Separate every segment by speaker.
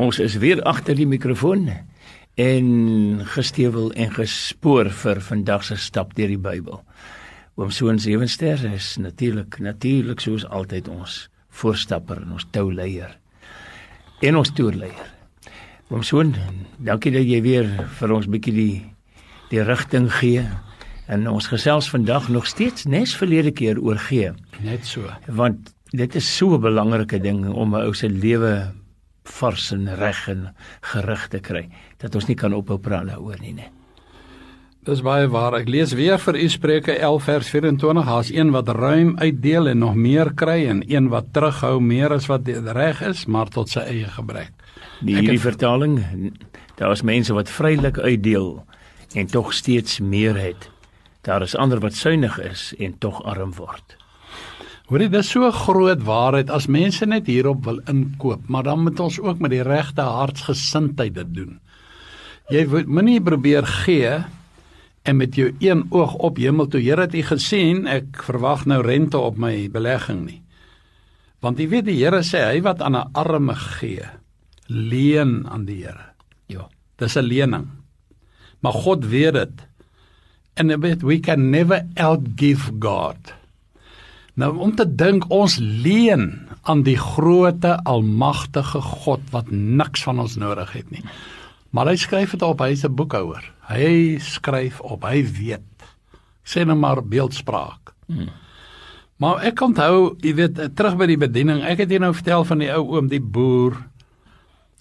Speaker 1: Ons is weer agter die mikrofoon en gestewel en gespoor vir vandag se stap deur die Bybel. Oom Soon Sewenster is natuurlik natuurlik soos altyd ons voorstapper en ons touleier en ons toerleier. Oom Soon, dankie dat jy weer vir ons bietjie die die rigting gee. En ons gesels vandag nog steeds nes verlede keer oor gee.
Speaker 2: Net so.
Speaker 1: Want dit is so 'n belangrike ding om 'n ou se lewe vars en reg en gerig te kry dat ons nie kan ophou praat daaroor nie, nee.
Speaker 2: Dis baie waar. Ek lees weer vir u Spreuke 11 vers 24. Haas een wat ruim uitdeel en nog meer kry en een wat terughou meer as wat reg is, maar tot sy eie gebrek.
Speaker 1: Die hierdie het... vertaling, daar is mense wat vrylik uitdeel en tog steeds meer het. Daar is ander wat suinig is en tog arm word.
Speaker 2: Hoorie, dis so 'n groot waarheid as mense net hierop wil inkoop, maar dan moet ons ook met die regte hartsgesindheid dit doen. Jy moenie probeer gee en met jou een oog op hemel toe. Here het u gesien, ek verwag nou rente op my belegging nie. Want jy weet die Here sê hy wat aan 'n arme gee, leen aan die Here. Ja, dis 'n lening. Maar God weet dit. And a bit we can never outgive God. Nou om te dink ons leen aan die groote almagtige God wat niks van ons nodig het nie. Maar hy skryf dit op, hy's 'n boekhouer. Hy skryf op, hy weet. Sê nou maar beeldspraak. Hmm. Maar ek onthou, jy weet, terug by die bediening, ek het jou nou vertel van die ou oom, die boer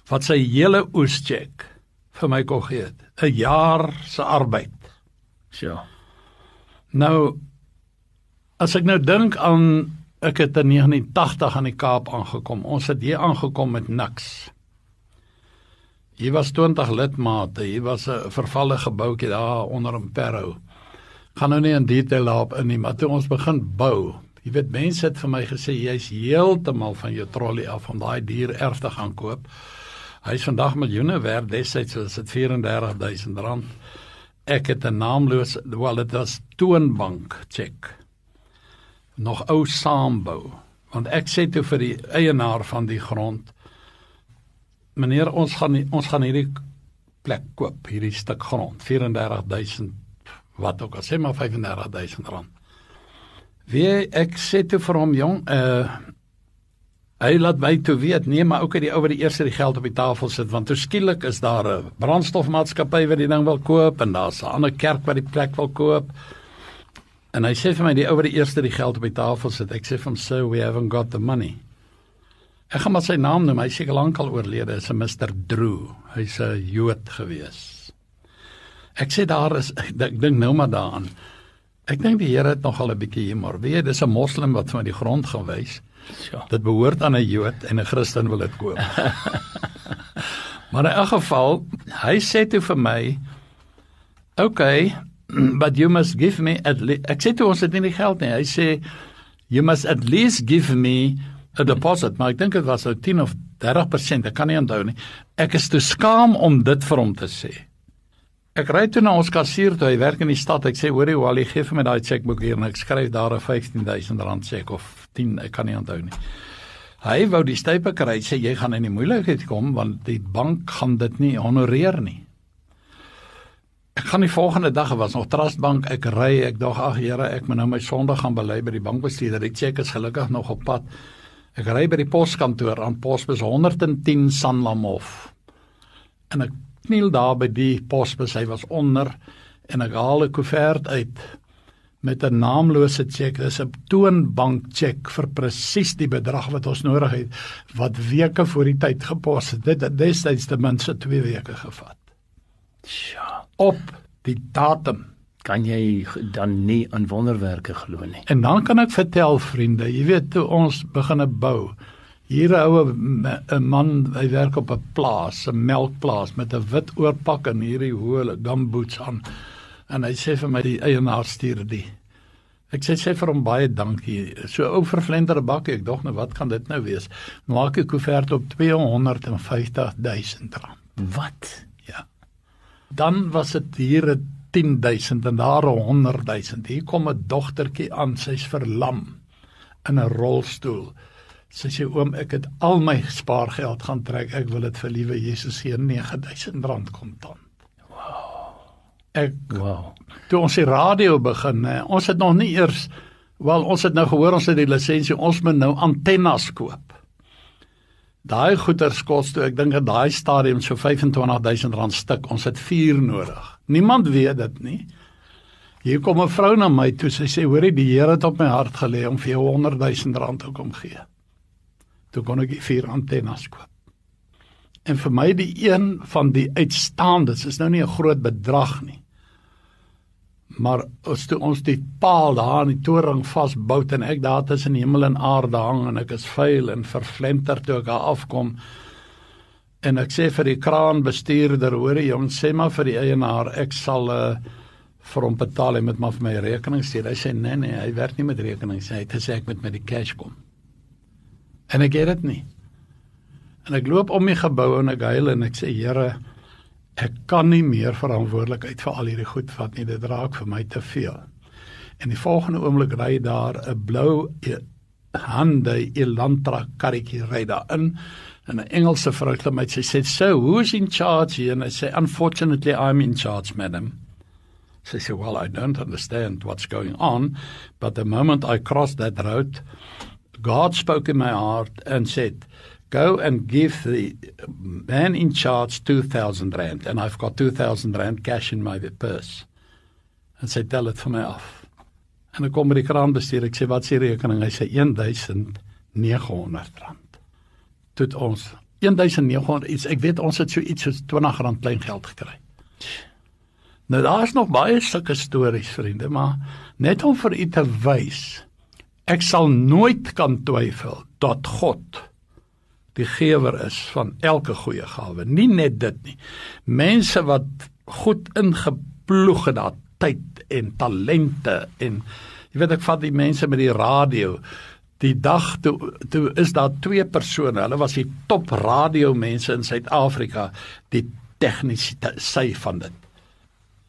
Speaker 2: wat sy hele oescheck vir my kon gee. 'n Jaar se arbeid.
Speaker 1: So.
Speaker 2: Nou As ek nou dink aan ek het in 89 aan die Kaap aangekom. Ons het hier aangekom met niks. Hier was 20 lidmate. Hier was 'n vervalle gebouetjie daar onder in Parow. Gaan nou nie in detail daarop in nie, maar toe ons begin bou, jy weet mense het vir my gesê jy's heeltemal van jou trolley af om daai dier erf te gaan koop. Hy's vandag miljoene werd, destyds was dit 34000 rand. Ek het 'n naamlose, wel dit was toonbank check nog ou saambou. Want ek sê toe vir die eienaar van die grond meneer ons gaan nie, ons gaan hierdie plek koop hierdie stuk grond 34000 wat ook al sê maar 35000 rand wie ek sê toe vir hom jong uh hy laat my toe weet. Nee maar ook uit die ou wat die eerste die geld op die tafel sit want toe skielik is daar 'n brandstofmaatskappy wat die ding wil koop en daar's 'n ander kerk wat die plek wil koop En hy sê vir my die ou wat die eerste die geld op die tafel sit. Ek sê vir hom, "Sir, we haven't got the money." Ek gaan maar sy naam noem. Hy seker lankal oorlede. Is 'n Mr. Drew. Hy's 'n Jood gewees. Ek sê daar is ek dink nou maar daaraan. Ek dink die Here het nogal 'n bietjie humor. Weet jy, dis 'n moslim wat van die grond gewys. Ja. Dit behoort aan 'n Jood en 'n Christen wil dit koop. maar in elk geval, hy sê toe vir my, "Oké, okay, but you must give me at least ek sê toe ons het nie die geld nie. Hy sê you must at least give me a deposit. Maar ek dink dit was so 10 of 30% ek kan nie onthou nie. Ek is te skaam om dit vir hom te sê. Ek ry toe na ons kassier toe hy werk in die stad. Ek sê hoorie al jy gee vir my daai chequeboek hier. En ek skryf daar 'n 15000 rand cheque of 10 ek kan nie onthou nie. Hy wou die stype kry. Sê jy gaan in die moeilikheid kom want die bank gaan dit nie honoreer nie Ek gaan die volgende dag was nog Trust Bank ek ry ek dog ag Here ek moet nou my Sondag gaan bely by die bankbestuurder. Die cheque is gelukkig nog op pad. Ek ry by die poskantoor aan posbus 110 Sanlamhof. En ek kniel daar by die posbus hy was onder en ek haal 'n koevert uit met 'n naamlose cheque dis 'n toonbank cheque vir presies die bedrag wat ons nodig het wat weke voor die tyd gepos het. Dit het destyds ten minste 2 weke gevat.
Speaker 1: Sjoe
Speaker 2: op die datum
Speaker 1: kan jy dan nie aan wonderwerke glo nie.
Speaker 2: En dan kan ek vertel vriende, jy weet toe ons begine bou. Hier 'n oue 'n man, hy werk op 'n plaas, 'n melkplaas met 'n wit oorpak en hierdie hoë gumboots aan. En hy sê vir my die eienaar stuur die. Ek sê sê vir hom baie dankie. So ou vervlenderde bakkie, ek dog nou wat kan dit nou wees? Maak ek koevert op 250 000 rand.
Speaker 1: Wat?
Speaker 2: Dan was dit hier 'n 10000 en daar 'n 100000. Hier kom 'n dogtertjie aan, sy's verlam in 'n rolstoel. Sy sê oom, ek het al my spaargeld gaan trek. Ek wil dit vir liewe Jesus gee, R9000 kontant. Wow. Ek wow. Toe ons die radio begin, hè, ons het nog nie eers wel ons het nou gehoor ons het die lisensie, ons moet nou antennes koop. Daai goeder kos toe, ek dink dat daai stadium so R25000 stuk. Ons het 4 nodig. Niemand weet dit nie. Hier kom 'n vrou na my toe. Sy sê: "Hoorie, die Here het op my hart gelê om vir jou 100 000 rand te kom gee." Toe kon ek vier antennes koop. En vir my die een van die uitstaandes is nou nie 'n groot bedrag nie. Maar as toe ons die paal daar in die toring vasbou en ek daar tussen hemel en aarde hang en ek is vuil en verflenter toe ek daar afkom en ek sê vir die kraanbestuurder, hoorie jong, sê maar vir die eienaar, ek sal uh, vir hom betaal hy met maar vir my rekening stuur. Hy sê nee nee, hy werk nie met rekenings nie. Hy het gesê ek moet met die cash kom. En ek het dit nie. En ek loop om die gebou en ek huil en ek sê Here, ek kan nie meer verantwoordelikheid vir al hierdie goed vat nie. Dit raak vir my te veel. En die volgende oomblik ry daar 'n blou Hyundai Elantra karretjie ry daar in en 'n Engelse vrou klim uit. Sy sê, "So, who's in charge here?" And I say, "Unfortunately, I'm in charge, madam." She said, Well, I don't understand what's going on. But the moment I crossed that road, God spoke in my heart and said, Go and give the man in charge 2,000 Rand. And I've got 2,000 Rand cash in my purse. And say, Tell it for me off. En ek kom by die kraanbestuur. Ek sê, Wat die rekening? Hy sê 1900 Rand. Tot ons 1900 iets. Ek weet ons het so iets soos 20 Rand klein geld gekry. Nou daar's nog baie sulke stories vriende, maar net om vir u te wys, ek sal nooit kan twyfel dat God die gewer is van elke goeie gawe. Nie net dit nie. Mense wat goed ingeploeg het daar tyd en talente en jy weet ek vat die mense met die radio die dag toe toe is daar twee persone. Hulle was die top radio mense in Suid-Afrika, die tegniese sy van dit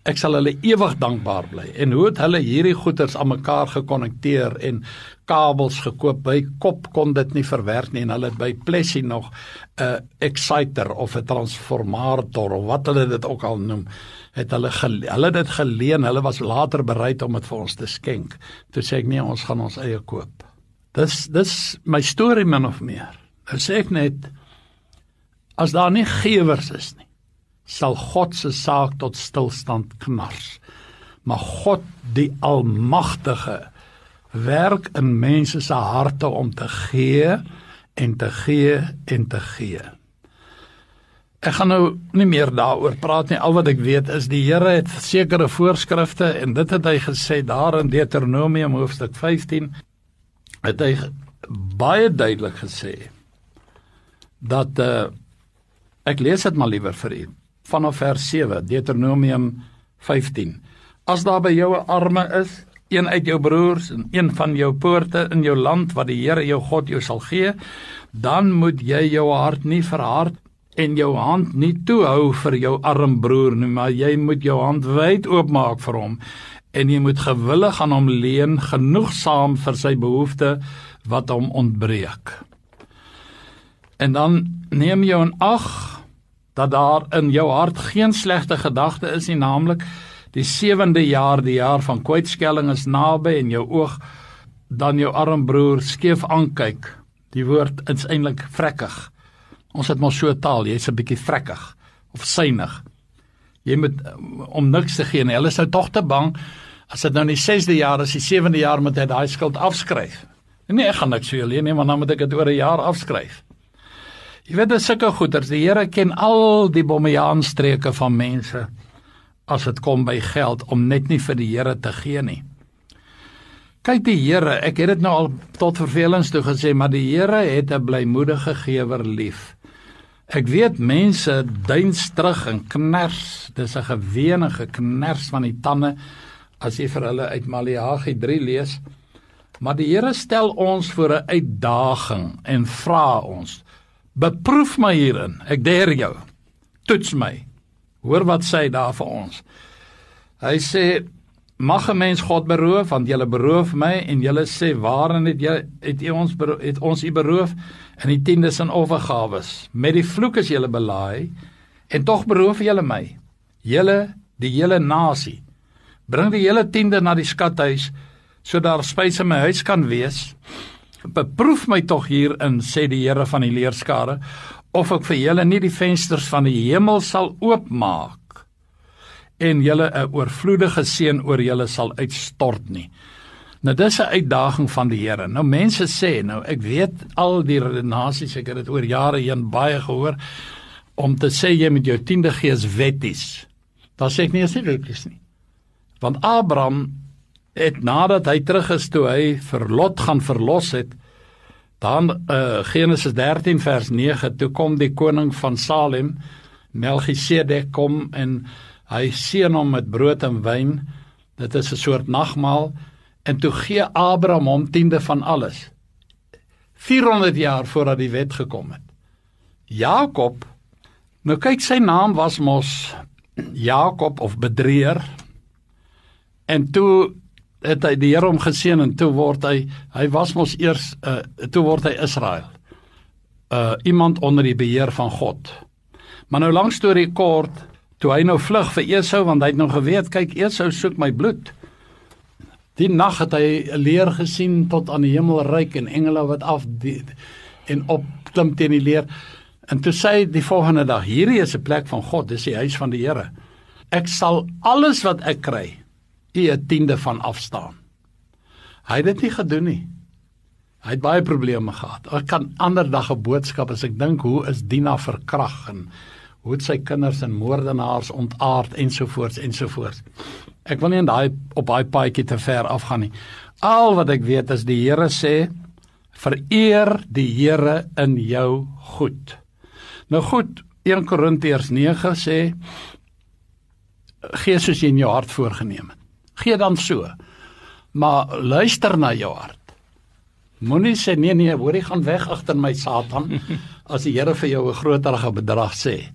Speaker 2: ek sal hulle ewig dankbaar bly. En hoe het hulle hierdie goeders aan mekaar gekonnekteer en kabels gekoop? By Kop kon dit nie verwerk nie en hulle het by Plessie nog 'n uh, exciter of 'n transformator of wat hulle dit ook al noem het hulle hulle dit geleen. Hulle was later bereid om dit vir ons te skenk. Toe sê ek nee ons gaan ons eie koop. Dis dis my storie min of meer. Nou sê ek net as daar nie gewers is nie sal God se saak tot stilstand knars. Maar God die almagtige werk in mense se harte om te gee en te gee en te gee. Ek gaan nou nie meer daaroor praat nie. Al wat ek weet is die Here het sekere voorskrifte en dit het hy gesê daar in Deuteronomium hoofstuk 15 het hy baie duidelik gesê dat uh, ek lees dit maar liewer vir u vanaf vers 7 Deuteronomium 15 As daar by jou 'n arme is een uit jou broers en een van jou poorte in jou land wat die Here jou God jou sal gee dan moet jy jou hart nie verhard en jou hand nie toehou vir jou arm broer nie maar jy moet jou hand wyd oopmaak vir hom en jy moet gewillig aan hom leen genoegsaam vir sy behoeftes wat hom ontbreek. En dan neem jy 'n ag dat daar in jou hart geen slegte gedagte is nie, naamlik die sewende jaar, die jaar van kwytskelling is naby en jou oog dan jou arm broer skeef aankyk. Die woord is eintlik vrekkig. Ons het mos so taal, jy's 'n bietjie vrekkig of synig. Jy moet om niks te gee en hulle sou tog te bang as dit nou in die 6de jaar is, die 7de jaar moet hy daai skuld afskryf. Nee, ek gaan niks vir jou leen nie, maar dan moet ek dit oor 'n jaar afskryf. Jy weet dis sulke goeters. Die Here ken al die bommejaanstreke van mense as dit kom by geld om net nie vir die Here te gee nie. Kyk die Here, ek het dit nou al tot vervelings toe gesê, maar die Here het 'n blymoedige gewer lief. Ek weet mense duins terug en kners, dis 'n gewenige kners van die tande as jy vir hulle uit Maleagi 3 lees. Maar die Here stel ons voor 'n uitdaging en vra ons: Beproef my hierin. Ek deer jou. Toets my. Hoor wat sê daar vir ons. Hy sê mag 'n mens God beroof want julle beroof my en julle sê waarin het jy het jy ons beroof, het ons u beroof in die tiendes en offergawes met die vloek is julle belaai en tog beroof julle my julle die hele nasie bring die hele tiende na die skathuis sodat daar spyse in my huis kan wees beproef my tog hierin sê die Here van die leerskare of ek vir julle nie die vensters van die hemel sal oopmaak en julle 'n oorvloedige seën oor julle sal uitstort nie. Nou dis 'n uitdaging van die Here. Nou mense sê, nou ek weet al die redenasies, ek het dit oor jare heen baie gehoor om te sê jy met jou 10de gees wetties. Dan sê ek nie as dit is nie. Want Abraham het nadat hy terug is toe hy vir Lot gaan verlos het, dan uh, Genesis 13 vers 9, toe kom die koning van Salem, Melchisedek kom en Hy seën hom met brood en wyn. Dit is 'n soort nagmaal en toe gee Abraham hom tiende van alles. 400 jaar voordat die wet gekom het. Jakob nou kyk sy naam was mos Jakob of bedrieër. En toe het hy die Here hom geseën en toe word hy hy was mos eers uh, toe word hy Israel. Uh iemand onder die beheer van God. Maar nou lank storie kort, Toe hy nou vlug vir Esau want hy het nou geweet, kyk Esau soek my bloed. Die nag het hy leer gesien tot aan die hemel reik en engele wat af die, en op klim teen die leer. En toe sê hy die volgende dag: "Hierdie is 'n plek van God, dis die huis van die Here. Ek sal alles wat ek kry, u 'n tiende van afstaan." Hy het dit nie gedoen nie. Hy het baie probleme gehad. Ek kan ander dag 'n boodskap as ek dink hoe is Dina verkrag en hoe het sy kinders en moordenaars ontaard ensovoorts ensovoorts. Ek wil nie in daai op daai paadjie te ver afgaan nie. Al wat ek weet is die Here sê vereer die Here in jou goed. Nou goed, 1 Korintiërs 9 sê gee soos jy in jou hart voorgenem het. Gee dan so. Maar luister na jou hart. Moenie sê nee nee, hoor jy gaan weg agter my Satan as die Here vir jou 'n groterige bedrag sê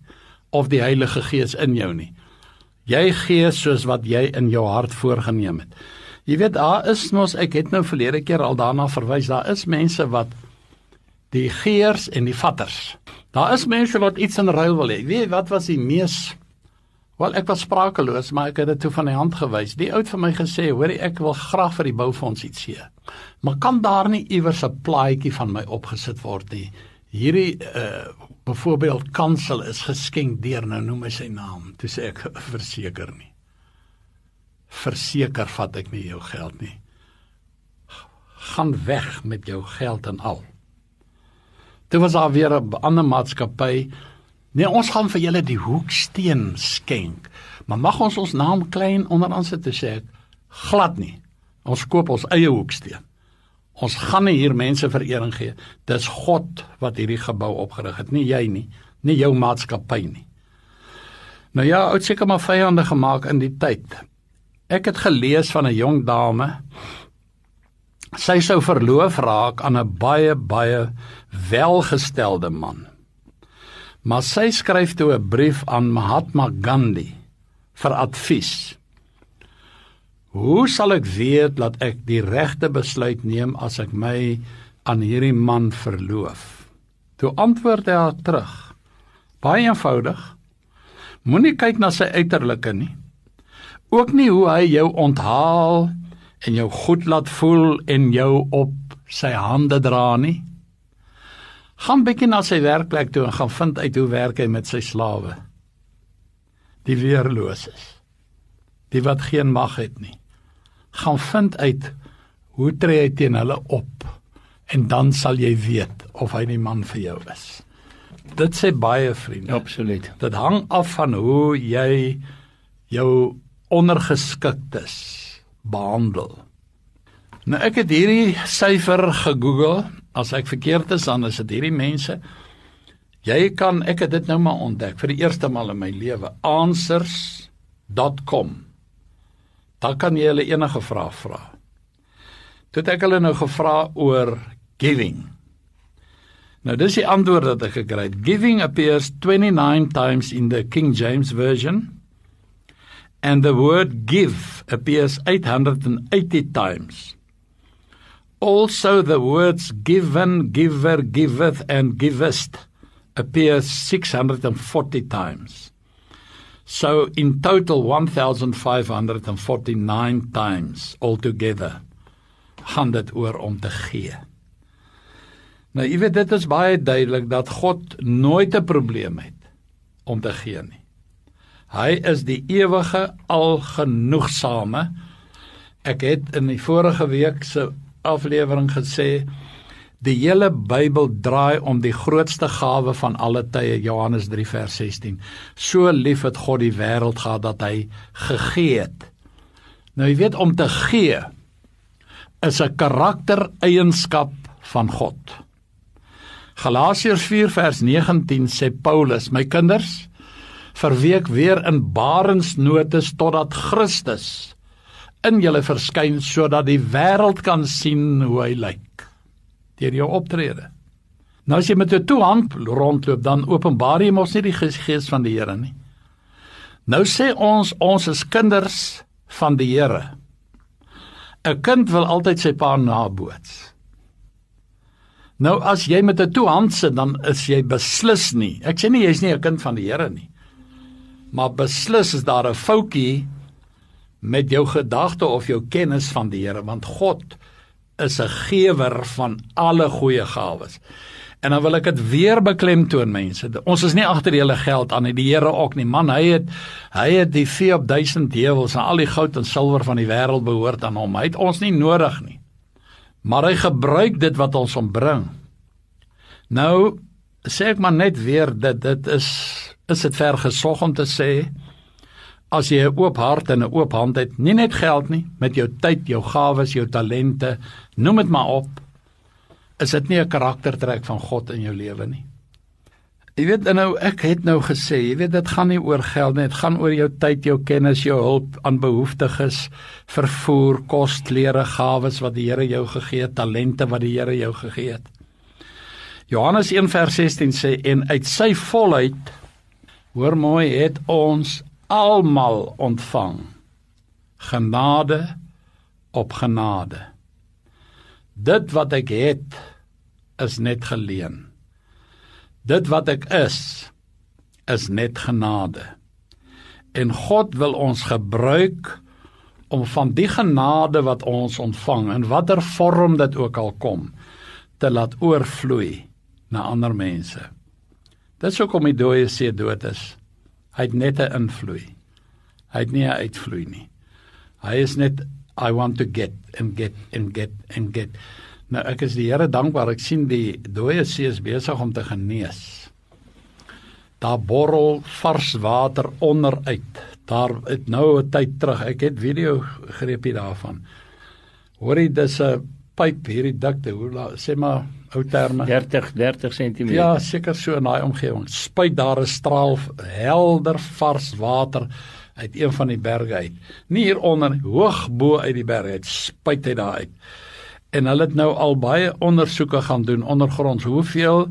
Speaker 2: of die Heilige Gees in jou nie. Jy gee soos wat jy in jou hart voorgenem het. Jy weet daar is mos ek het nou verlede keer al daarna verwys, daar is mense wat die geers en die vatters. Daar is mense wat iets in ruil wil hê. Weet wat was die mees Wel ek was sprakeloos, maar ek het dit toe van die hand gewys. Die oud vir my gesê, hoorie ek wil graag vir die boufonds iets gee. Maar kan daar nie iewers 'n plaadjie van my opgesit word nie? Hierdie uh byvoorbeeld kansel is geskenk deur nou noem hy sy naam toe sê ek verseker nie verseker vat ek nie jou geld nie gaan weg met jou geld en al toe was daar weer 'n ander maatskappy nee ons gaan vir julle die hoeksteen skenk maar mag ons ons naam klein onder aan sit te sê glad nie ons koop ons eie hoeksteen Ons gaan nie hier mense verering gee. Dis God wat hierdie gebou opgerig het, nie jy nie, nie jou maatskappy nie. Nou ja, ou seker maar vyande gemaak in die tyd. Ek het gelees van 'n jong dame. Sy sou verloof raak aan 'n baie baie welgestelde man. Maar sy skryf toe 'n brief aan Mahatma Gandhi vir advies. Hoe sal ek weet dat ek die regte besluit neem as ek my aan hierdie man verloof? Toe antwoord hy haar terug. Baie eenvoudig. Moenie kyk na sy uiterlike nie. Ook nie hoe hy jou onthaal en jou goed laat voel en jou op sy hande dra nie. Gaan bietjie na sy werkplek toe en gaan vind uit hoe werk hy met sy slawe. Die weerloses. Die wat geen mag het nie gaan vind uit hoe tree hy teen hulle op en dan sal jy weet of hy die man vir jou is. Dit sê baie vriende.
Speaker 1: Absoluut.
Speaker 2: Dit hang af van hoe jy jou ondergeskiktes behandel. Nou ek het hierdie syfer gegoogel. As ek verkeerd is dan is dit hierdie mense. Jy kan ek het dit nou maar ontdek vir die eerste maal in my lewe. answers.com dan kan jy hulle enige vraag vra. Toe het ek hulle nou gevra oor giving. Nou dis die antwoord wat ek gekry het. Giving appears 29 times in the King James version and the word give appears 880 times. Also the words given, giver, giveth and givest appears 640 times. So in total 1549 times altogether gaan dit oor om te gee. Nou jy weet dit is baie duidelik dat God nooit 'n probleem het om te gee nie. Hy is die ewige algenoegsame. Ek het in die vorige week se aflewering gesê die hele Bybel draai om die grootste gawe van alle tye Johannes 3 vers 16. So lief het God die wêreld gehad dat hy gegee het. Nou jy weet om te gee is 'n karaktereienskap van God. Galasiërs 4 vers 19 sê Paulus: "My kinders, verweek weer in barensnotes totdat Christus in julle verskyn sodat die wêreld kan sien hoe hy lyk deur jou optrede. Nou as jy met 'n toe hand rondloop, dan openbaar jy mos nie die gees van die Here nie. Nou sê ons ons is kinders van die Here. 'n Kind wil altyd sy pa naboots. Nou as jy met 'n toe hand sit, dan is jy beslis nie. Ek sê nie jy's nie 'n kind van die Here nie. Maar beslis is daar 'n foutjie met jou gedagte of jou kennis van die Here want God is 'n gewer van alle goeie gawes. En dan wil ek dit weer beklemtoon mense. Ons is nie agter hele geld aan nie, die Here ook nie. Man, hy het hy het die vee op duisend heuwels en al die goud en silwer van die wêreld behoort aan hom. Hy het ons nie nodig nie. Maar hy gebruik dit wat ons ombring. Nou sê ek maar net weer dat dit is is dit ver gesog om te sê as jy 'n oop hart en 'n oop hand het, nie net geld nie, met jou tyd, jou gawes, jou talente, noem dit maar op, is dit nie 'n karaktertrek van God in jou lewe nie. Jy weet nou ek het nou gesê, jy weet dit gaan nie oor geld nie, dit gaan oor jou tyd, jou kennis, jou hulp aan behoeftiges, vervoer, kos, klere, gawes wat die Here jou gegee het, talente wat die Here jou gegee het. Johannes 1:16 sê en uit sy volheid hoor mooi het ons almal ontvang genade op genade. Dit wat ek het is net geleen. Dit wat ek is is net genade. En God wil ons gebruik om van die genade wat ons ontvang in watter vorm dit ook al kom te laat oorvloei na ander mense. Dit sou kom die dooie see dood is. Hy het net 'n invloei. Hy het nie 'n uitvloei nie. Hy is net I want to get and get and get and get. Nou ek is die Here dankbaar. Ek sien die dooie see is besig om te genees. Daar borrel vars water onderuit. Daar het nou 'n tyd terug. Ek het video greepie daarvan. Hoorie dis 'n pyp hierdie dikte. Hoe sê maar ou terme
Speaker 1: 30 30 cm.
Speaker 2: Ja, seker so in daai omgewing. Spuit daar 'n straal helder vars water uit een van die berge uit. Nie hier onder hoog bo uit die berg uit spuit hy daar uit. En hulle het nou al baie ondersoeke gaan doen ondergronds. Hoeveel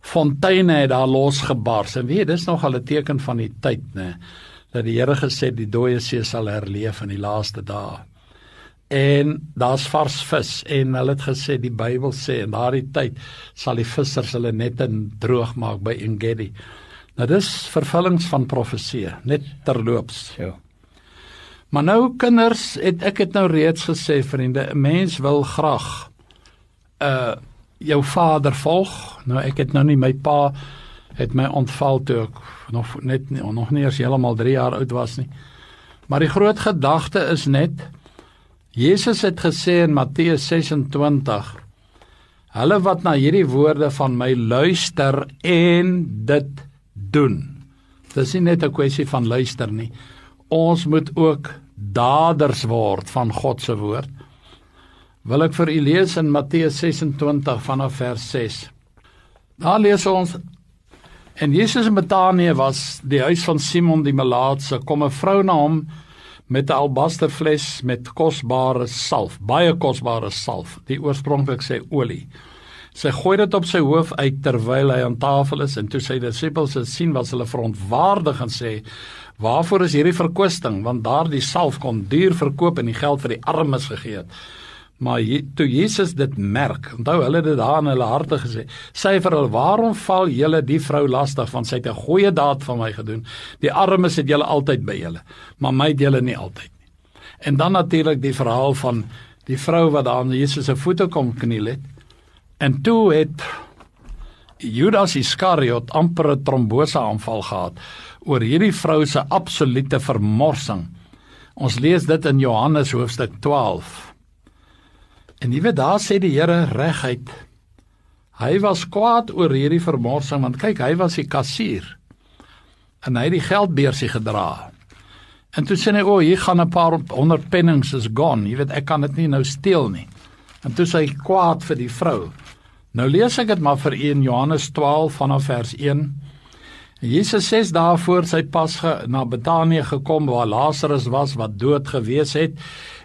Speaker 2: fonteine het daar losgebars? En weet, dis nog al 'n teken van die tyd, né? Dat die Here gesê die dooie see sal herleef in die laaste dae en daar's vars vis en hulle het gesê die Bybel sê in daardie tyd sal die vissers hulle nette droog maak by Engedi. Nou dis vervullings van profeseë, net terloops.
Speaker 1: Ja.
Speaker 2: Maar nou kinders, het ek het nou reeds gesê vriende, 'n mens wil graag uh jou vader volg. Nou ek het nou nie my pa het my ontval toe ek nog net nog nie eers heeltemal 3 jaar oud was nie. Maar die groot gedagte is net Jesus het gesê in Matteus 26: Hulle wat na hierdie woorde van my luister en dit doen. Dis nie net 'n kwessie van luister nie. Ons moet ook daders word van God se woord. Wil ek vir u lees in Matteus 26 vanaf vers 6. Daar lees ons En Jesus in Betanië was die huis van Simon die Melaatse kom 'n vrou na hom met 'n albasterfles met kosbare salf, baie kosbare salf, die oorspronklik sê olie. Sy gooi dit op sy hoof uit terwyl hy aan tafel is en toe sy disippels dit sien was hulle verontwaardig en sê: "Waarvoor is hierdie verkwisting? Want daardie salf kon duur verkoop en die geld vir die armes gegee het." Maar toe Jesus dit merk, onthou hulle dit daar in hulle harte gesê, sê hy vir hulle: "Waarom val julle die vrou lastig want sy het 'n goeie daad vir my gedoen? Die armes het julle altyd by julle, maar my het julle nie altyd nie." En dan natuurlik die verhaal van die vrou wat daar aan Jesus se voete kom kniel het. En toe het Judas Iskariot amper 'n trombose aanval gehad oor hierdie vrou se absolute vermorsing. Ons lees dit in Johannes hoofstuk 12. En jy weet daar sê die Here reguit hy was kwaad oor hierdie vermorsing want kyk hy was die kassier en hy het die geldbeursie gedra. En toe sê hy o, hier gaan 'n paar honderd pennings is gone. Jy weet ek kan dit nie nou steel nie. En toe sê hy kwaad vir die vrou. Nou lees ek dit maar vir u in Johannes 12 vanaf vers 1. Jesus sê daarvoor sy pas ge, na Betanië gekom waar Lazarus was wat dood gewees het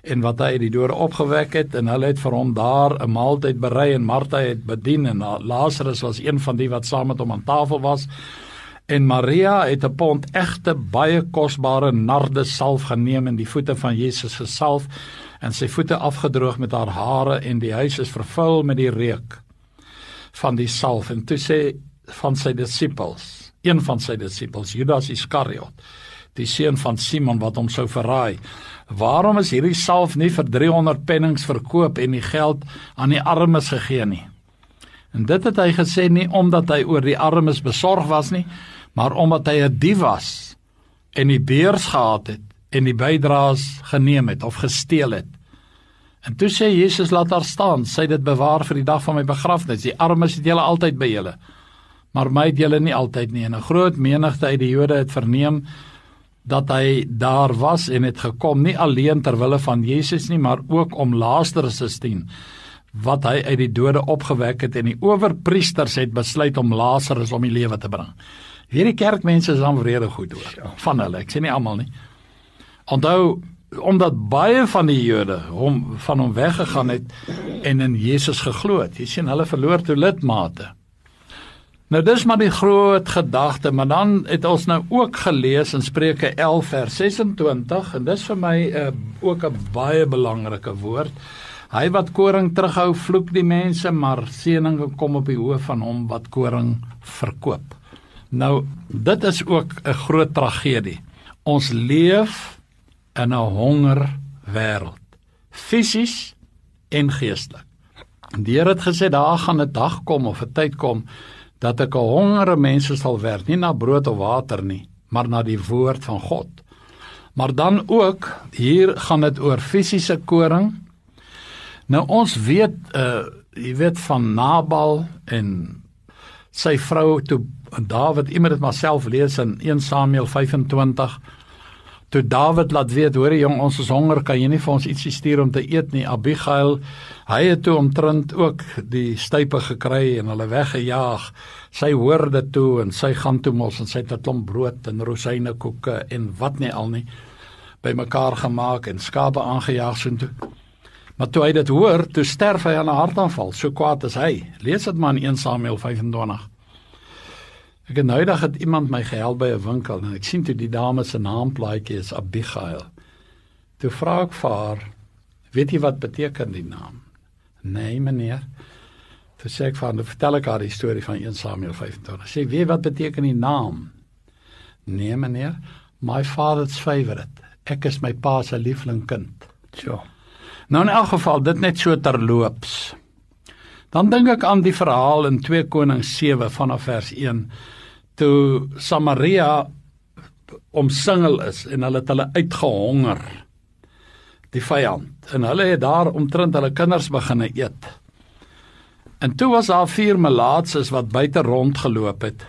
Speaker 2: en wat hy uit die dode opgewek het en hulle het vir hom daar 'n maaltyd berei en Martha het bedien en Lazarus was een van die wat saam met hom aan tafel was. En Maria het 'n pond egte baie kosbare nardesalf geneem en die voete van Jesus gesalf en sy voete afgedroog met haar hare en die huis is vervul met die reuk van die salf en toe sê van sy disippels een van sy disippels Judas Iskariot die seun van Simon wat hom sou verraai waarom is hierdie salf nie vir 300 pennings verkoop en die geld aan die armes gegee nie en dit het hy gesê nie omdat hy oor die armes besorg was nie maar omdat hy 'n dief was en die beurs gehad het en die bydraes geneem het of gesteel het. En toe sê Jesus laat haar staan, sy dit bewaar vir die dag van my begrafnis. Die armes het julle altyd by julle, maar my het julle nie altyd nie. En 'n groot menigte uit die Jode het verneem dat hy daar was en het gekom nie alleen ter wille van Jesus nie, maar ook om Lazarus te sien wat hy uit die dode opgewek het en die owerpriesters het besluit om Lazarus om die lewe te bring. Hierdie kerkmense is dan vrede goed hoor van hulle. Ek sê nie almal nie. Onthou omdat baie van die Jode hom van hom weggegaan het en in Jesus geglo het. Jy sien hulle verloor toe lidmate. Nou dis maar die groot gedagte, maar dan het ons nou ook gelees in Spreuke 11 vers 26 en dis vir my uh, ook 'n baie belangrike woord. Hy wat koring terughou, vloek die mense, maar seëninge kom op die hoof van hom wat koring verkoop. Nou, dit is ook 'n groot tragedie. Ons leef in 'n honger wêreld, fisies en geestelik. Die Here het gesê daar gaan 'n dag kom of 'n tyd kom dat ek 'n hongere mense sal werk, nie na brood of water nie, maar na die woord van God. Maar dan ook hier gaan dit oor fisiese koring. Nou ons weet uh jy weet van Nabal en sy vrou toe Dawid iemand dit maar self lees in 1 Samuel 25 toe Dawid laat weet hoor jong ons is honger kan jy nie vir ons ietsie stuur om te eet nie Abigail hy het toe omtrent ook die stype gekry en hulle weggejaag sy hoor dit toe en sy gaan toe mos en sy het 'n klomp brood en rosinekoeke en wat nie al nie bymekaar gemaak en skape aangejaag so toe Maar toe hy dit hoor, toe sterf hy aan 'n hartaanval. So kwaad is hy. Lees dit maar in 1 Samuel 25. Ek het nou eendag het iemand my gehelp by 'n winkel en ek sien toe die dame se naamplaatjie is Abigail. Toe vra ek vir haar, "Weet jy wat beteken die naam?" "Nee, meneer." Toe sê ek vir haar, "Vertel ek haar die storie van 1 Samuel 25." Sê, "Weet wat beteken die naam?" "Nee, meneer. My father's favorite. Ek is my pa se liefling kind." "So." Nou in elk geval, dit net so terloops. Dan dink ek aan die verhaal in 2 Konings 7 vanaf vers 1 toe Samaria omsingel is en hulle het hulle uitgehonger die vyand en hulle het daar omtrent hulle kinders begine eet. En toe was daar vier melaatses wat buite rondgeloop het.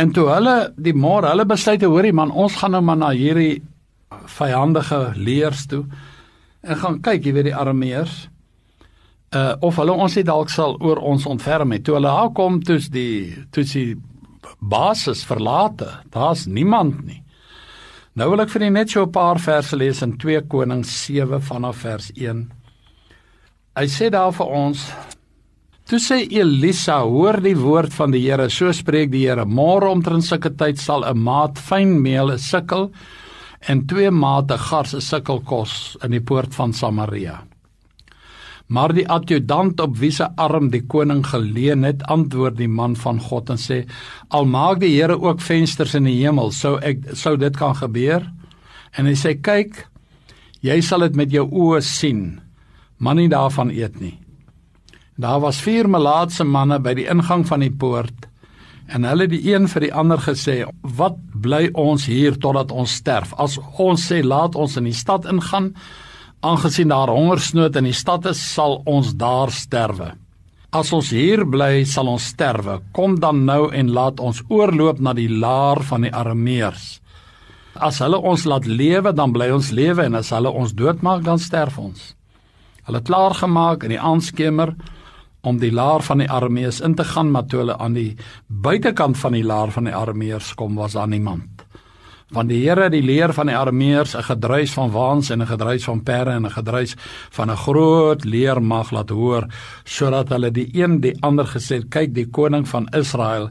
Speaker 2: En toe hulle die môre hulle besluit hoorie man ons gaan nou maar na hierdie vyandige leers toe en gaan kyk jy weet die armeers uh of hulle ons net dalk sal oor ons ontferm het toe hulle daar kom toets die toets die basis verlate. Daar's niemand nie. Nou wil ek vir julle net so 'n paar verse lees in 2 Konings 7 vanaf vers 1. Hy sê daar vir ons Toe sê Elisa: "Hoor die woord van die Here, so spreek die Here: Môre omtrent sulke tyd sal 'n maat fyn meel 'n sikkel en twee mate gars 'n sikkel kos in die poort van Samaria." Maar die adjutant op wie se arm die koning geleen het, antwoord die man van God en sê: "Al maak die Here ook vensters in die hemel, sou ek sou dit kan gebeur?" En hy sê: "Kyk, jy sal dit met jou oë sien, maar nie daarvan eet nie." Daar was vier melaatse manne by die ingang van die poort en hulle die een vir die ander gesê: "Wat bly ons hier totdat ons sterf? As ons sê laat ons in die stad ingaan, aangesien daar hongersnood in die stad is, sal ons daar sterwe. As ons hier bly, sal ons sterwe. Kom dan nou en laat ons oorloop na die laar van die Arameërs. As hulle ons laat lewe, dan bly ons lewe en as hulle ons doodmaak, dan sterf ons. Hulle het klaar gemaak in die aanskemer om die laar van die Arameërs in te gaan, maar toe hulle aan die buitekant van die laar van die Arameërs kom, was daar niemand want die Here die leer van die Arameërs 'n gedruis van waans en 'n gedruis van perde en 'n gedruis van 'n groot leer mag laat hoor sodat hulle die een die ander gesê kyk die koning van Israel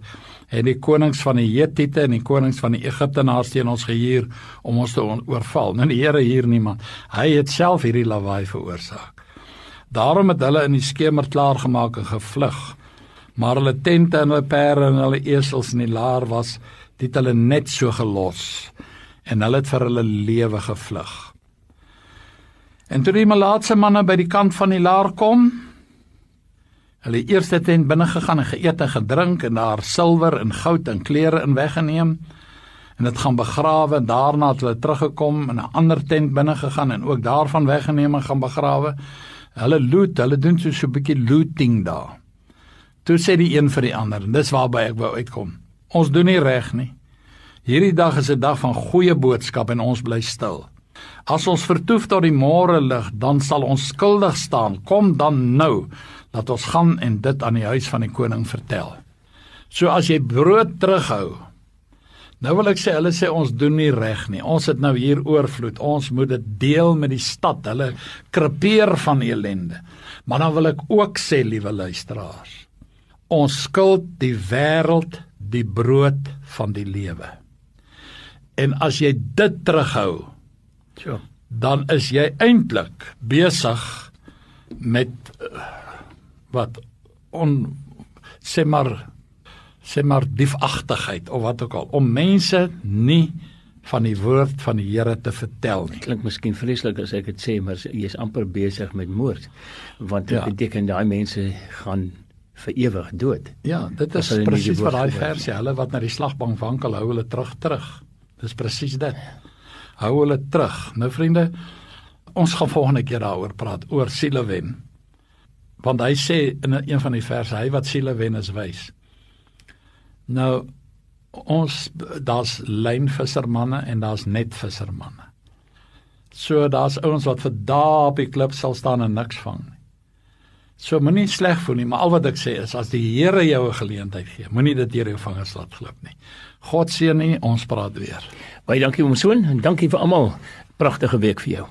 Speaker 2: en die konings van die Hetiete en die konings van die Egiptenaars teen ons gehuur om ons te oorval. Nou die Here hier niemand. Hy het self hierdie lawaai veroorsaak. Daarom het hulle in die skemer klaar gemaak en gevlug maar hulle tente en hulle perde en hulle esels in die laar was dit hulle net so gelos en hulle het vir hulle lewe gevlug. En toe die malaatse manne by die kant van die laar kom, hulle eerste tent binne gegaan en geëet en gedrink en daar silwer en goud en klere in weggeneem en dit gaan begrawe en daarna het hulle teruggekom in 'n ander tent binne gegaan en ook daarvan weggeneem en gaan begrawe. Hulle loot, hulle doen so 'n bietjie looting daar. Toe sê die een vir die ander, en dis waarby ek wou uitkom. Ons doen nie reg nie. Hierdie dag is 'n dag van goeie boodskap en ons bly stil. As ons vertoef tot die môre lig, dan sal ons skuldig staan. Kom dan nou, laat ons gaan en dit aan die huis van die koning vertel. So as jy brood terughou. Nou wil ek sê hulle sê ons doen nie reg nie. Ons het nou hier oorvloed. Ons moet dit deel met die stad. Hulle krepeer van ellende. Maar dan wil ek ook sê, liewe luisteraars, ons skuld die wêreld die brood van die lewe. En as jy dit terughou,
Speaker 1: so,
Speaker 2: dan is jy eintlik besig met uh, wat on sê maar sê maar diefagtigheid of wat ook al om mense nie van die woord van die Here te vertel nie.
Speaker 1: Klink miskien vreeslik as ek dit sê, maar jy is amper besig met moord. Want dit ja. beteken daai mense gaan vir ewig dood.
Speaker 2: Ja, dit is presies wat daai versie, hulle wat na die slagbank wankel, hou hulle terug terug. Dis presies dit. Hou hulle terug. Nou vriende, ons gaan volgende keer daaroor praat oor siele wen. Want hy sê in een van die verse, hy wat siele wen is wys. Nou ons daar's lynvissermanne en daar's netvissermanne. So daar's ouens wat vir dae op die klip sal staan en niks vang nie. So moenie sleg voel nie, maar al wat ek sê is as die Here jou 'n geleentheid gee, moenie dit deur jou vingers laat glip nie. God seën nie, ons praat weer.
Speaker 1: Baie dankie oom Soon en dankie vir almal. Pragtige week vir jou.